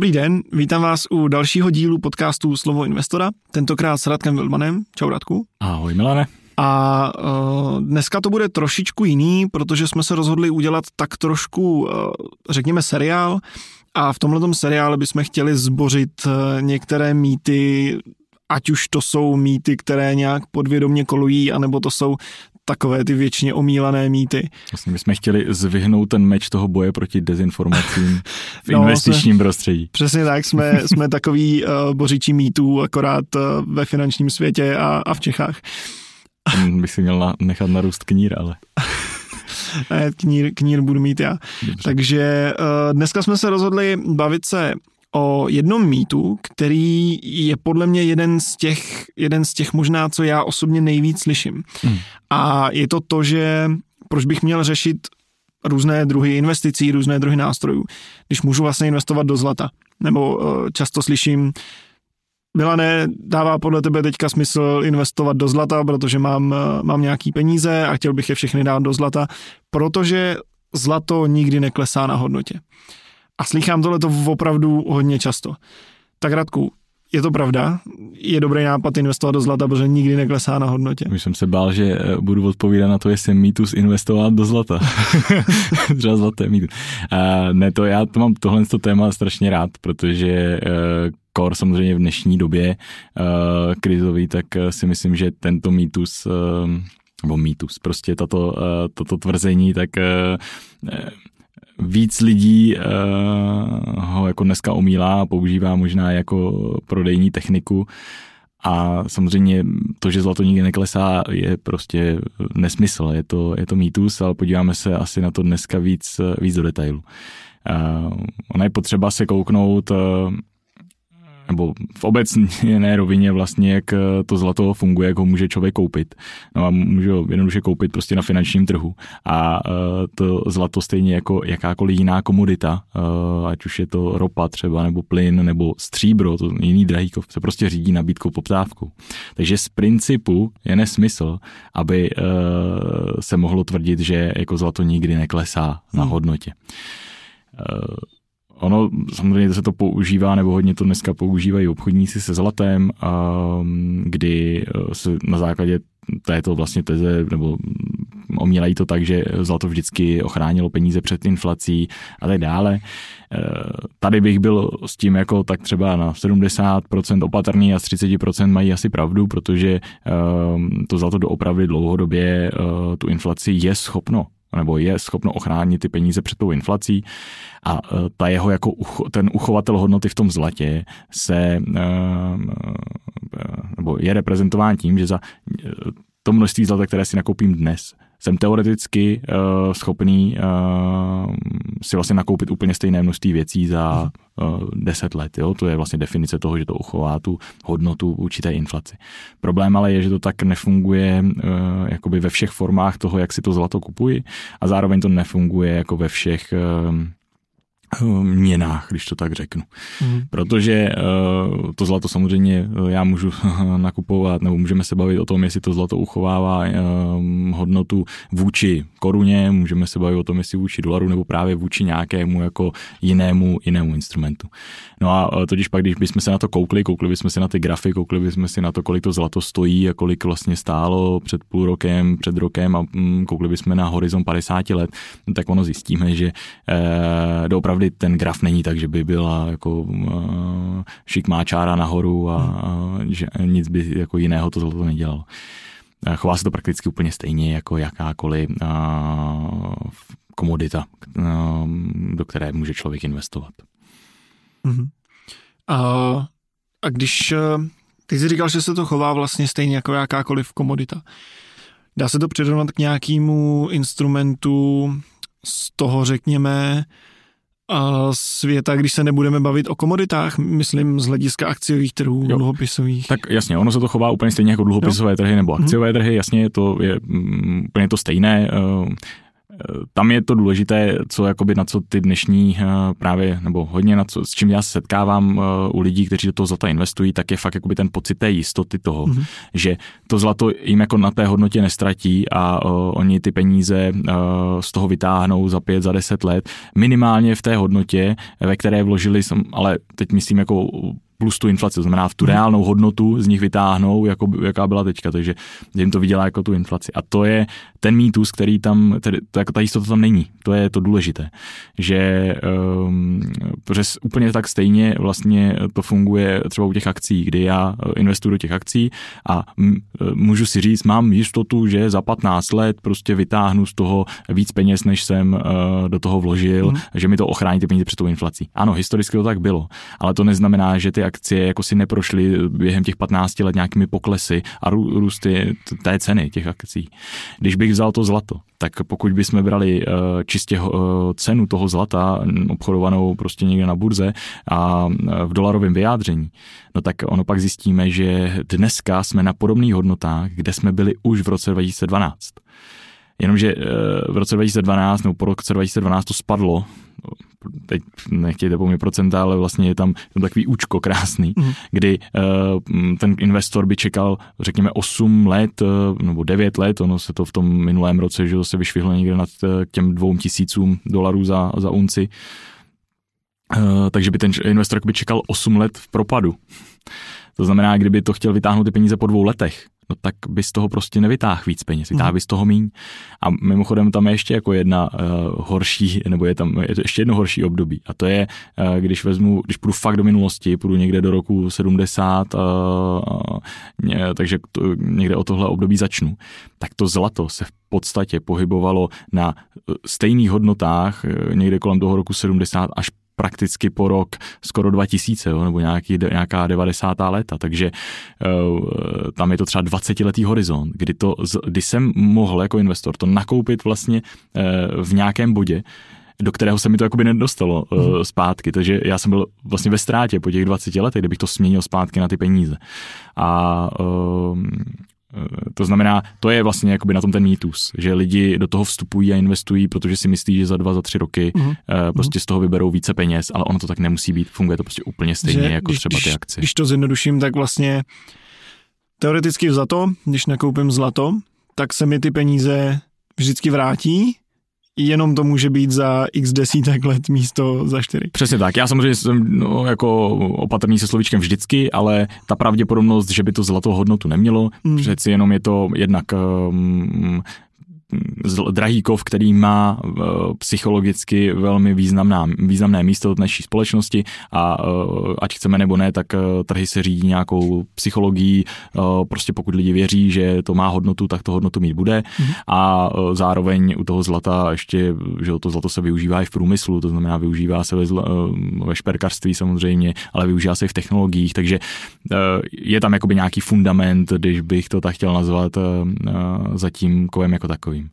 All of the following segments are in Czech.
Dobrý den, vítám vás u dalšího dílu podcastu Slovo investora, tentokrát s Radkem Vilmanem. Čau Radku. Ahoj Milane. A uh, dneska to bude trošičku jiný, protože jsme se rozhodli udělat tak trošku, uh, řekněme, seriál. A v tomhle seriále bychom chtěli zbořit uh, některé mýty, ať už to jsou mýty, které nějak podvědomně kolují, anebo to jsou takové ty věčně omílané mýty. Vlastně my jsme chtěli zvyhnout ten meč toho boje proti dezinformacím v no, investičním jsme, prostředí. Přesně tak, jsme, jsme takový uh, bořičí mýtů, akorát uh, ve finančním světě a, a v Čechách. Ten bych si měl nechat narůst knír, ale... ne, knír, knír budu mít já. Dobře. Takže uh, dneska jsme se rozhodli bavit se o jednom mýtu, který je podle mě jeden z těch, jeden z těch možná, co já osobně nejvíc slyším. Hmm. A je to to, že proč bych měl řešit různé druhy investicí, různé druhy nástrojů, když můžu vlastně investovat do zlata. Nebo uh, často slyším, Milane, dává podle tebe teďka smysl investovat do zlata, protože mám, uh, mám nějaký peníze a chtěl bych je všechny dát do zlata, protože zlato nikdy neklesá na hodnotě. A slychám tohle to opravdu hodně často. Tak Radku, je to pravda? Je dobrý nápad investovat do zlata, protože nikdy neklesá na hodnotě. Už jsem se bál, že eh, budu odpovídat na to, jestli mýtus investovat do zlata. Třeba zlaté mýtus. Uh, ne, to já to mám tohle to téma strašně rád, protože uh, kor samozřejmě v dnešní době uh, krizový, tak si myslím, že tento mýtus uh, nebo mýtus, prostě tato, uh, toto tvrzení, tak uh, víc lidí uh, ho jako dneska omílá a používá možná jako prodejní techniku. A samozřejmě to, že zlato nikdy neklesá, je prostě nesmysl, je to, je to mýtus, ale podíváme se asi na to dneska víc, víc do detailu. Uh, ona je potřeba se kouknout uh, nebo v obecné rovině vlastně, jak eh, to zlato funguje, jak ho může člověk koupit. No a může ho jednoduše koupit prostě na finančním trhu. A eh, to zlato stejně jako jakákoliv jiná komodita, eh, ať už je to ropa třeba, nebo plyn, nebo stříbro, to jiný drahý se prostě řídí nabídkou poptávkou. Takže z principu je nesmysl, aby se mohlo tvrdit, že jako zlato nikdy neklesá na hmm. hodnotě. Ono samozřejmě se to používá, nebo hodně to dneska používají obchodníci se zlatem, kdy eh, se na základě této vlastně teze, nebo omílají to tak, že zlato vždycky ochránilo peníze před inflací a tak dále. Eh, tady bych byl s tím jako tak třeba na 70% opatrný a z 30% mají asi pravdu, protože to zlato doopravdy dlouhodobě tu inflaci je schopno nebo je schopno ochránit ty peníze před tou inflací. A e, ta jeho jako ten uchovatel hodnoty v tom zlatě se e, e, nebo je reprezentován tím, že za to množství zlata, které si nakoupím dnes, jsem teoreticky uh, schopný uh, si vlastně nakoupit úplně stejné množství věcí za uh, 10 let. Jo? To je vlastně definice toho, že to uchová tu hodnotu určité inflaci. Problém ale je, že to tak nefunguje uh, jakoby ve všech formách toho, jak si to zlato kupuji a zároveň to nefunguje jako ve všech uh, měnách, když to tak řeknu. Mm. Protože uh, to zlato samozřejmě eh, já můžu nakupovat, nebo můžeme se bavit o tom, jestli to zlato uchovává hodnotu vůči koruně, můžeme se bavit o tom, jestli vůči dolaru, nebo právě vůči nějakému jako jinému, jinému instrumentu. No a totiž pak, když bychom se na to koukli, koukli bychom se na ty grafy, koukli bychom si na to, kolik to zlato stojí a kolik vlastně stálo před půl rokem, před rokem a um, koukli bychom na horizont 50 let, tak ono zjistíme, že uh, doopravdy ten graf není tak, že by byla jako uh, šikmá čára nahoru a, a že nic by jako jiného to zlato nedělalo. Chová se to prakticky úplně stejně jako jakákoliv uh, komodita, uh, do které může člověk investovat. Uh-huh. A, a když ty jsi říkal, že se to chová vlastně stejně jako jakákoliv komodita, dá se to přirovnat k nějakému instrumentu z toho, řekněme, světa, když se nebudeme bavit o komoditách, myslím z hlediska akciových trhů, jo. dluhopisových. Tak jasně, ono se to chová úplně stejně jako dluhopisové jo. trhy nebo mhm. akciové mm. trhy, jasně, to je mm, úplně to stejné. Eh, tam je to důležité, co jakoby na co ty dnešní eh, právě, nebo hodně na co, s čím já se setkávám eh, u lidí, kteří do toho zlata investují, tak je fakt jakoby ten pocit té jistoty toho, mm-hmm. že to zlato jim jako na té hodnotě nestratí a uh, oni ty peníze uh, z toho vytáhnou za pět, za deset let, minimálně v té hodnotě, ve které vložili, ale teď myslím jako plus tu inflaci, to znamená v tu mhm. reálnou hodnotu z nich vytáhnou, jako, jaká byla teďka, takže jim to vydělá jako tu inflaci. A to je ten mýtus, který tam, tedy, to, jako ta jistota tam není, to je to důležité, že um, protože úplně tak stejně vlastně to funguje třeba u těch akcí, kdy já eh, investuju do těch akcí a eh, můžu si říct, mám jistotu, že za 15 let prostě vytáhnu z toho víc peněz, než jsem uh, do toho vložil, mm. že mi to ochrání ty peníze před tou inflací. Ano, historicky to tak bylo, ale to neznamená, že ty akcie jako si neprošly během těch 15 let nějakými poklesy a růsty té ceny těch akcí. Když bych vzal to zlato, tak pokud bychom brali uh, čistě uh, cenu toho zlata obchodovanou prostě někde na burze a v dolarovém vyjádření, no tak ono pak zjistíme, že dneska jsme na podobných hodnotách, kde jsme byli už v roce 2012. Jenomže v roce 2012 nebo po roce 2012 to spadlo teď nechtějte po mě procenta, ale vlastně je tam, tam takový účko krásný, mm. kdy uh, ten investor by čekal, řekněme, 8 let uh, nebo 9 let, ono se to v tom minulém roce, že se vyšvihlo někde nad uh, těm dvou tisícům dolarů za, za unci, uh, takže by ten investor by čekal 8 let v propadu. To znamená, kdyby to chtěl vytáhnout ty peníze po dvou letech, tak by z toho prostě nevytáhl víc peněz, vytáhl mhm. by z toho míň. A mimochodem tam je ještě jako jedna uh, horší, nebo je tam je to ještě jedno horší období. A to je, uh, když vezmu, když půjdu fakt do minulosti, půjdu někde do roku 70, uh, uh, takže to, někde o tohle období začnu, tak to zlato se v podstatě pohybovalo na stejných hodnotách někde kolem toho roku 70 až prakticky po rok skoro 2000, jo, nebo nějaký, nějaká 90. léta, takže uh, tam je to třeba 20 letý horizont, kdy, to, kdy jsem mohl jako investor to nakoupit vlastně uh, v nějakém bodě, do kterého se mi to jakoby nedostalo uh, zpátky, takže já jsem byl vlastně ve ztrátě po těch 20 letech, kdybych to směnil zpátky na ty peníze. A uh, Eh, to znamená, to je vlastně jakoby na tom ten mýtus, že lidi do toho vstupují a investují, protože si myslí, že za dva, za tři roky mm-hmm. prostě z toho vyberou více peněz, ale ono to tak nemusí být. Funguje to prostě úplně stejně že, jako když, třeba ty akcie. Když to zjednoduším, tak vlastně teoreticky zlato, když nakoupím zlato, tak se mi ty peníze vždycky vrátí, jenom to může být za x desítek let místo za čtyři. Přesně tak. Já samozřejmě jsem no, jako opatrný se slovíčkem vždycky, ale ta pravděpodobnost, že by to zlatou hodnotu nemělo, mm. přeci jenom je to jednak um, drahý kov, který má psychologicky velmi významná, významné místo v naší společnosti a uh, ať chceme nebo ne, tak uh, trhy se řídí nějakou psychologií, prostě pokud lidi věří, že to má hodnotu, tak to hodnotu mít bude. Mm-hmm. a zároveň u toho zlata ještě, že to zlato se využívá i v průmyslu, to znamená využívá se ve, zla, ve šperkarství samozřejmě, ale využívá se i v technologiích, takže je tam jakoby nějaký fundament, když bych to tak chtěl nazvat, za tím kovem jako takový bavím.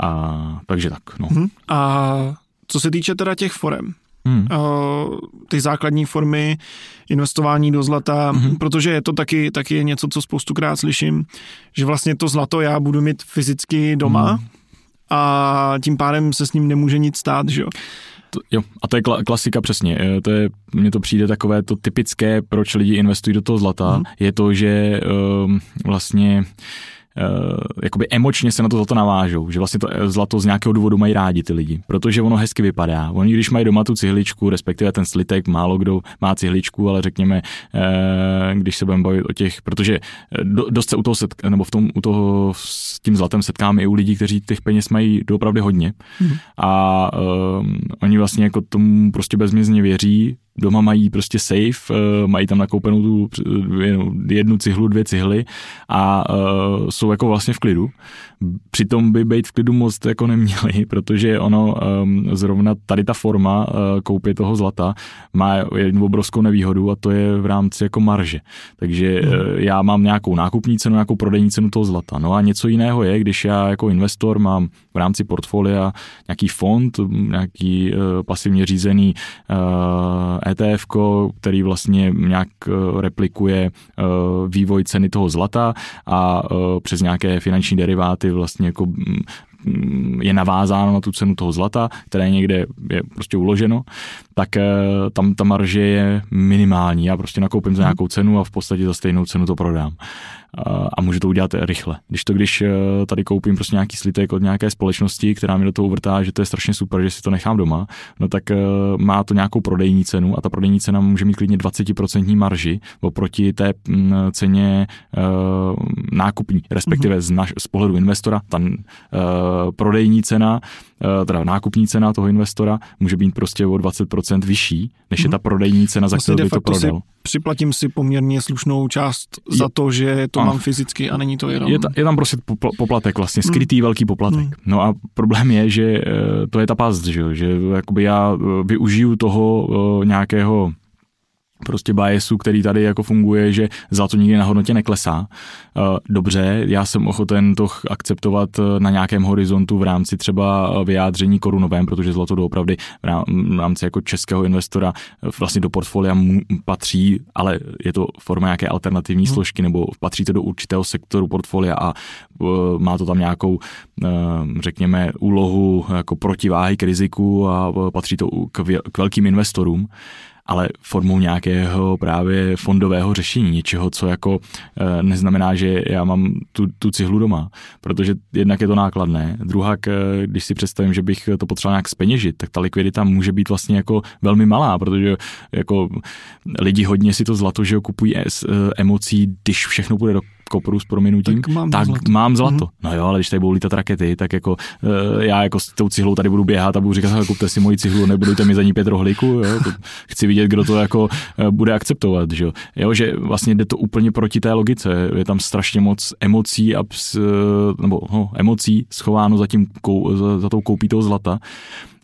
A, takže tak, no. Hmm. A co se týče teda těch forem, Hmm. ty základní formy investování do zlata, hmm. protože je to taky, taky něco, co spoustukrát slyším, že vlastně to zlato já budu mít fyzicky doma hmm. a tím pádem se s ním nemůže nic stát, že jo? To, jo, a to je klasika přesně. E, to je, mně to přijde takové to typické, proč lidi investují do toho zlata, hmm. je to, že um, vlastně jakoby emočně se na to zlato navážou, že vlastně to zlato z nějakého důvodu mají rádi ty lidi, protože ono hezky vypadá. Oni, když mají doma tu cihličku, respektive ten slitek, málo kdo má cihličku, ale řekněme, uh, když se budeme bavit o těch, protože dost se u toho setká, nebo v tom, u toho s tím zlatem setkáme i u lidí, kteří těch peněz mají doopravdy hodně mm. a uh, oni vlastně jako tomu prostě bezmězně věří, doma mají prostě safe, eh, mají tam nakoupenou tu jednu cihlu, dvě cihly a uh, jsou jako vlastně v klidu. Přitom by být v klidu moc jako neměli, protože ono zrovna tady ta forma koupě toho zlata má jednu obrovskou nevýhodu a to je v rámci jako marže. Takže hmm. já mám nějakou nákupní cenu, nějakou prodejní cenu toho zlata. No a něco jiného je, když já jako investor mám v rámci portfolia nějaký fond, nějaký pasivně řízený ETF, který vlastně nějak uh, replikuje uh, vývoj ceny toho zlata a uh, přes nějaké finanční deriváty vlastně jako mm, je navázáno na tu cenu toho zlata, které někde je prostě uloženo, tak tam ta marže je minimální. Já prostě nakoupím za mhm. nějakou cenu a v podstatě za stejnou cenu to prodám a můžu to udělat rychle. Když to, když eh, tady koupím prostě nějaký slitek od nějaké společnosti, která mi do toho vrtá, že to je strašně super, že si to nechám doma, no tak eh, má to nějakou prodejní cenu a ta prodejní cena může mít klidně 20% marži oproti té mm, ceně uh, nákupní, respektive z, naš, z pohledu investora, ta prodejní cena, teda nákupní cena toho investora může být prostě o 20% vyšší, než je mhm. ta prodejní cena, za vlastně kterou by to prodal. Si připlatím si poměrně slušnou část za to, že to ano. mám fyzicky a není to jenom... Je, ta, je tam prostě poplatek vlastně, skrytý hmm. velký poplatek. Hmm. No a problém je, že eh, to je ta past, že, že jakoby já eh, využiju toho eh, nějakého prostě biasu, který tady jako funguje, že zlato nikdy na hodnotě neklesá. Eh, dobře, já jsem ochoten to akceptovat eh, na nějakém horizontu v rámci třeba eh, vyjádření korunovém, protože zlato doopravdy v rámci jako českého investora vlastně do portfolia patří, ale je to forma nějaké alternativní hmm. složky nebo patří to do určitého sektoru portfolia a má to tam nějakou, řekněme, úlohu jako protiváhy k riziku a patří to k velkým investorům ale formou nějakého právě fondového řešení, něčeho, co jako e, neznamená, že já mám tu, tu cihlu doma, protože jednak je to nákladné, druhá, když si představím, že bych to potřeboval nějak speněžit, tak ta likvidita může být vlastně jako velmi malá, protože jako lidi hodně si to zlato, že jo, kupují s e, emocí, když všechno bude do kopru s prominutím, tak mám tak zlato. Mám zlato. Mm-hmm. No jo, ale když tady budou lítat rakety, tak jako uh, já jako s tou cihlou tady budu běhat a budu říkat, kupte si moji cihlu, nebudete mi za ní pět rohlíků, jo? Chci vidět, kdo to jako uh, bude akceptovat, že jo? jo, že vlastně jde to úplně proti té logice, je tam strašně moc emocí a ps, nebo no, emocí schováno za, tím, za, za tou koupí toho zlata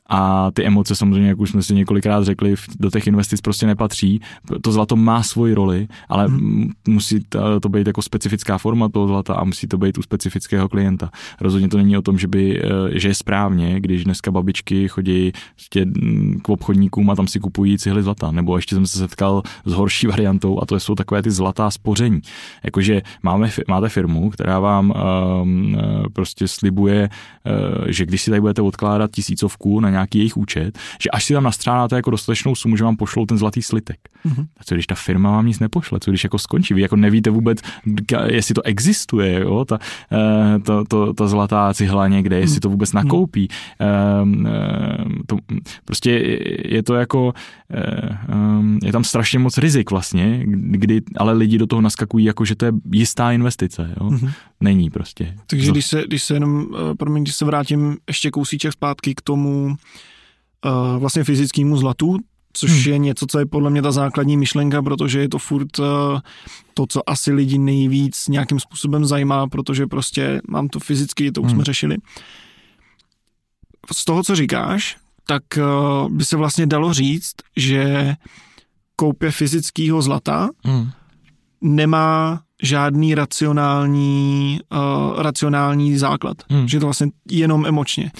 a ty emoce samozřejmě, jak už jsme si několikrát řekli, do těch investic prostě nepatří. To zlato má svoji roli, ale hmm. musí to být jako specifická forma toho zlata a musí to být u specifického klienta. Rozhodně to není o tom, že, by, eh, že je správně, když dneska babičky chodí prostě k obchodníkům a tam si kupují cihly zlata. Nebo ještě jsem se setkal s horší variantou a to jsou takové ty zlatá spoření. Jakože máme, máte firmu, která vám um, prostě slibuje, uh, že když si tady budete odkládat tisícovku na nějaký jejich účet, že až si tam nastřádáte jako dostatečnou sumu, že vám pošlou ten zlatý slitek. Mm-hmm. A co když ta firma vám nic nepošle, co když jako skončí, vy jako nevíte vůbec, jestli to existuje, jo, ta, eh, to, to, ta zlatá cihla někde, jestli mhm. to vůbec nakoupí. Mm. To, prostě je to jako, je tam strašně moc rizik vlastně, kdy ale lidi do toho naskakují jako, že to je jistá investice, jo. Mm-hmm. Není prostě. Takže když se, když se jenom, promiň, když se vrátím ještě kousíček zpátky k tomu, vlastně fyzickému zlatu, což hmm. je něco, co je podle mě ta základní myšlenka, protože je to furt uh, to, co asi lidi nejvíc nějakým způsobem zajímá, protože prostě mám to fyzicky, to už hmm. jsme řešili. Z toho, co říkáš, tak uh, by se vlastně dalo říct, že koupě fyzického zlata hmm. nemá žádný racionální, uh, racionální základ. Hmm. Že je to vlastně jenom emočně.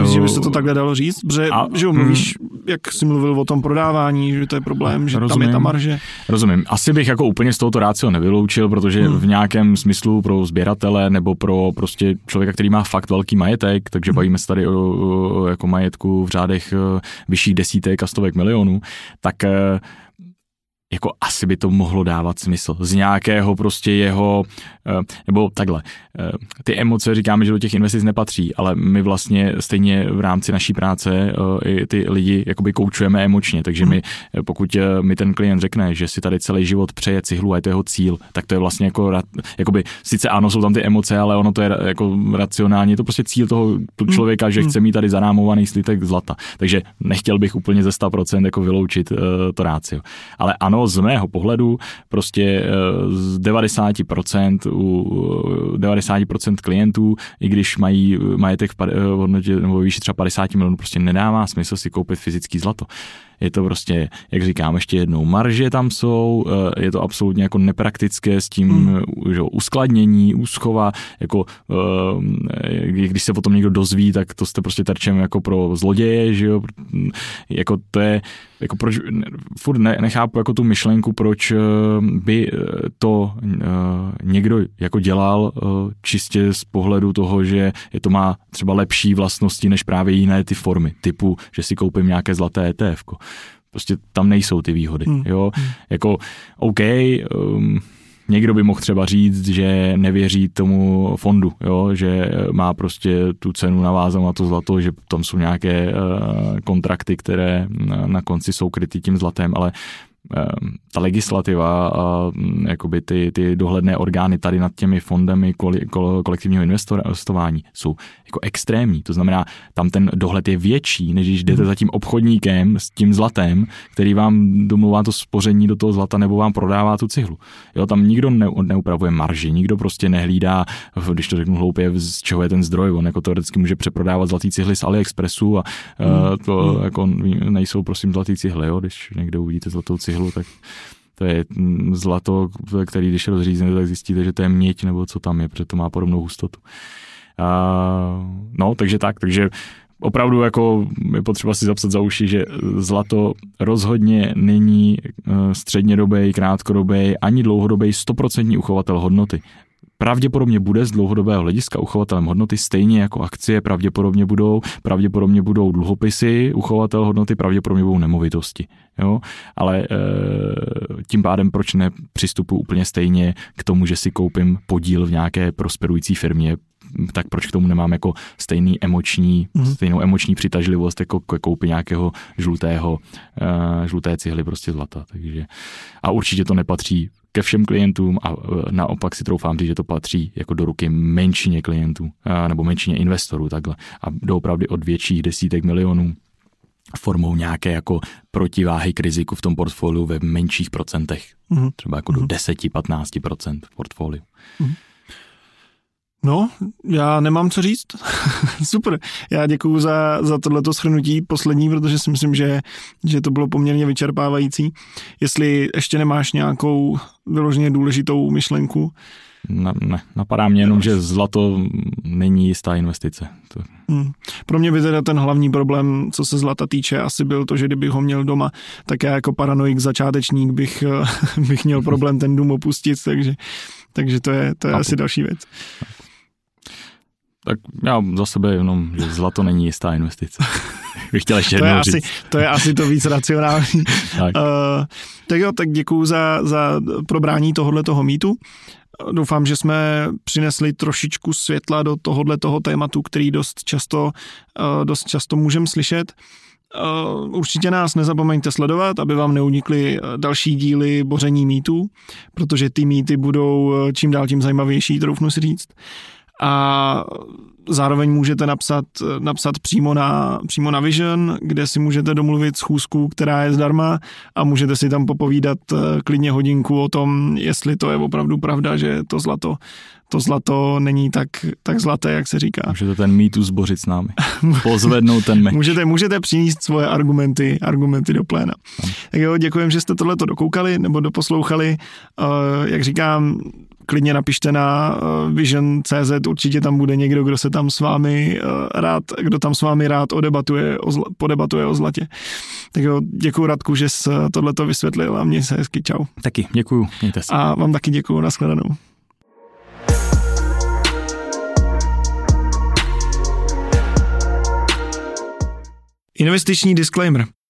Myslím, že by se to takhle dalo říct, protože a, že jo, mluvíš, hmm. jak jsi mluvil o tom prodávání, že to je problém, že Rozumím. tam je ta marže. Rozumím. Asi bych jako úplně z tohoto rácio nevyloučil, protože hmm. v nějakém smyslu pro sběratele nebo pro prostě člověka, který má fakt velký majetek, takže hmm. bavíme se tady o, o jako majetku v řádech eh, vyšších desítek a stovek milionů, tak eh, jako asi by to mohlo dávat smysl. Z nějakého prostě jeho, eh, nebo takhle, eh, ty emoce říkáme, že do těch investic nepatří, ale my vlastně stejně v rámci naší práce eh, i ty lidi jakoby koučujeme emočně, takže my, pokud mi ten klient řekne, že si tady celý život přeje cihlu a je to jeho cíl, tak to je vlastně jako, jakoby, sice ano, jsou tam ty emoce, ale ono to je jako racionálně, je to prostě cíl toho člověka, že chce mít tady zarámovaný slitek zlata. Takže nechtěl bych úplně ze 100% jako vyloučit to rácio. Ale ano, z mého pohledu prostě eh, z 90% u 90% klientů, i když mají majetek v hodnotě nebo výši třeba 50 milionů, prostě nedává smysl si koupit fyzický zlato je to prostě, jak říkám, ještě jednou marže tam jsou, eh, je to absolutně jako nepraktické s tím hmm. že, uskladnění, úschova, jako eh, když se potom někdo dozví, tak to jste prostě terčem jako pro zloděje, že jo, jako to je, jako proč, furt ne, nechápu jako tu myšlenku, proč by to někdo jako dělal čistě z pohledu toho, že je to má třeba lepší vlastnosti než právě jiné ty formy, typu, že si koupím nějaké zlaté ETF. Prostě tam nejsou ty výhody. Hmm. Jo? Hmm. Jako, OK, um, někdo by mohl třeba říct, že nevěří tomu fondu, jo? že má prostě tu cenu navázanou na to zlato, že tam jsou nějaké kontrakty, které na, konci jsou kryty tím zlatem, ale ta legislativa a mm, jakoby ty, ty dohledné orgány tady nad těmi fondami kolektivního investování jsou jako extrémní. To znamená, tam ten dohled je větší, než když jdete hmm. za tím obchodníkem s tím zlatem, který vám domluvá to spoření do toho zlata nebo vám prodává tu cihlu. Jo, tam nikdo ne, neupravuje marži, nikdo prostě nehlídá, když to řeknu hloupě, z čeho je ten zdroj. On jako teoreticky může přeprodávat zlatý cihly z AliExpressu a hmm. to hmm. jako nejsou prosím zlatý cihly, jo, když někde uvidíte zlatou cihlu cihlu, tak to je zlato, který když rozřízne, tak zjistíte, že to je měď nebo co tam je, protože to má podobnou hustotu. A, no, takže tak, takže opravdu jako je potřeba si zapsat za uši, že zlato rozhodně není eh, střednědobý, krátkodobý ani dlouhodobý stoprocentní uchovatel hodnoty pravděpodobně bude z dlouhodobého hlediska uchovatelem hodnoty stejně jako akcie pravděpodobně budou, pravděpodobně budou dluhopisy, uchovatel hodnoty pravděpodobně budou nemovitosti. Jo? Ale e, tím pádem proč nepřistupu úplně stejně k tomu, že si koupím podíl v nějaké prosperující firmě, tak proč k tomu nemám jako stejný emoční, mm. stejnou emoční přitažlivost jako k koupi nějakého žlutého, uh, žluté cihly prostě zlata. Takže, a určitě to nepatří ke všem klientům a e, naopak si troufám říct, že to patří jako do ruky menšině klientů nebo menšině investorů takhle a doopravdy od větších desítek milionů formou nějaké jako protiváhy k riziku v tom portfoliu ve menších procentech. Mm-hmm. Třeba jako mm-hmm. do 10-15% v portfoliu. Mm-hmm. No, já nemám co říct. Super. Já děkuju za, za tohleto shrnutí poslední, protože si myslím, že, že to bylo poměrně vyčerpávající. Jestli ještě nemáš nějakou vyloženě důležitou myšlenku, ne, ne, napadá mě jenom, že zlato není jistá investice. To... Hmm. Pro mě by teda ten hlavní problém, co se zlata týče, asi byl to, že kdybych ho měl doma, tak já jako paranoik začátečník bych, bych měl problém ten dům opustit, takže, takže to je, to je asi další věc. Tak já za sebe jenom, že zlato není jistá investice. Bych chtěl ještě to, je asi, to je asi to víc racionální. tak. Uh, tak jo, tak děkuju za, za probrání tohohle toho mýtu. Doufám, že jsme přinesli trošičku světla do tohohle toho tématu, který dost často, uh, dost často můžeme slyšet. Uh, určitě nás nezapomeňte sledovat, aby vám neunikly další díly boření mýtů, protože ty mýty budou čím dál tím zajímavější, troufnu si říct a zároveň můžete napsat, napsat přímo, na, přímo na Vision, kde si můžete domluvit schůzku, která je zdarma a můžete si tam popovídat eh, klidně hodinku o tom, jestli to je opravdu pravda, že to zlato to zlato není tak, tak zlaté, jak se říká. Můžete ten mýtu zbořit s námi. Pozvednout ten meč. můžete, můžete přinést svoje argumenty, argumenty do pléna. Tak jo, děkujem, že jste tohleto dokoukali nebo doposlouchali. Uh, jak říkám, klidně napište na uh, Vision.cz, určitě tam bude někdo, kdo se tam s vámi uh, rád, kdo tam s vámi rád odebatuje, o zla, podebatuje o zlatě. Tak jo, děkuji Radku, že jsi tohleto vysvětlil a měj se hezky, čau. Taky, děkuju, mějte se. A vám taky děkuju, nashledanou. Investiční disclaimer.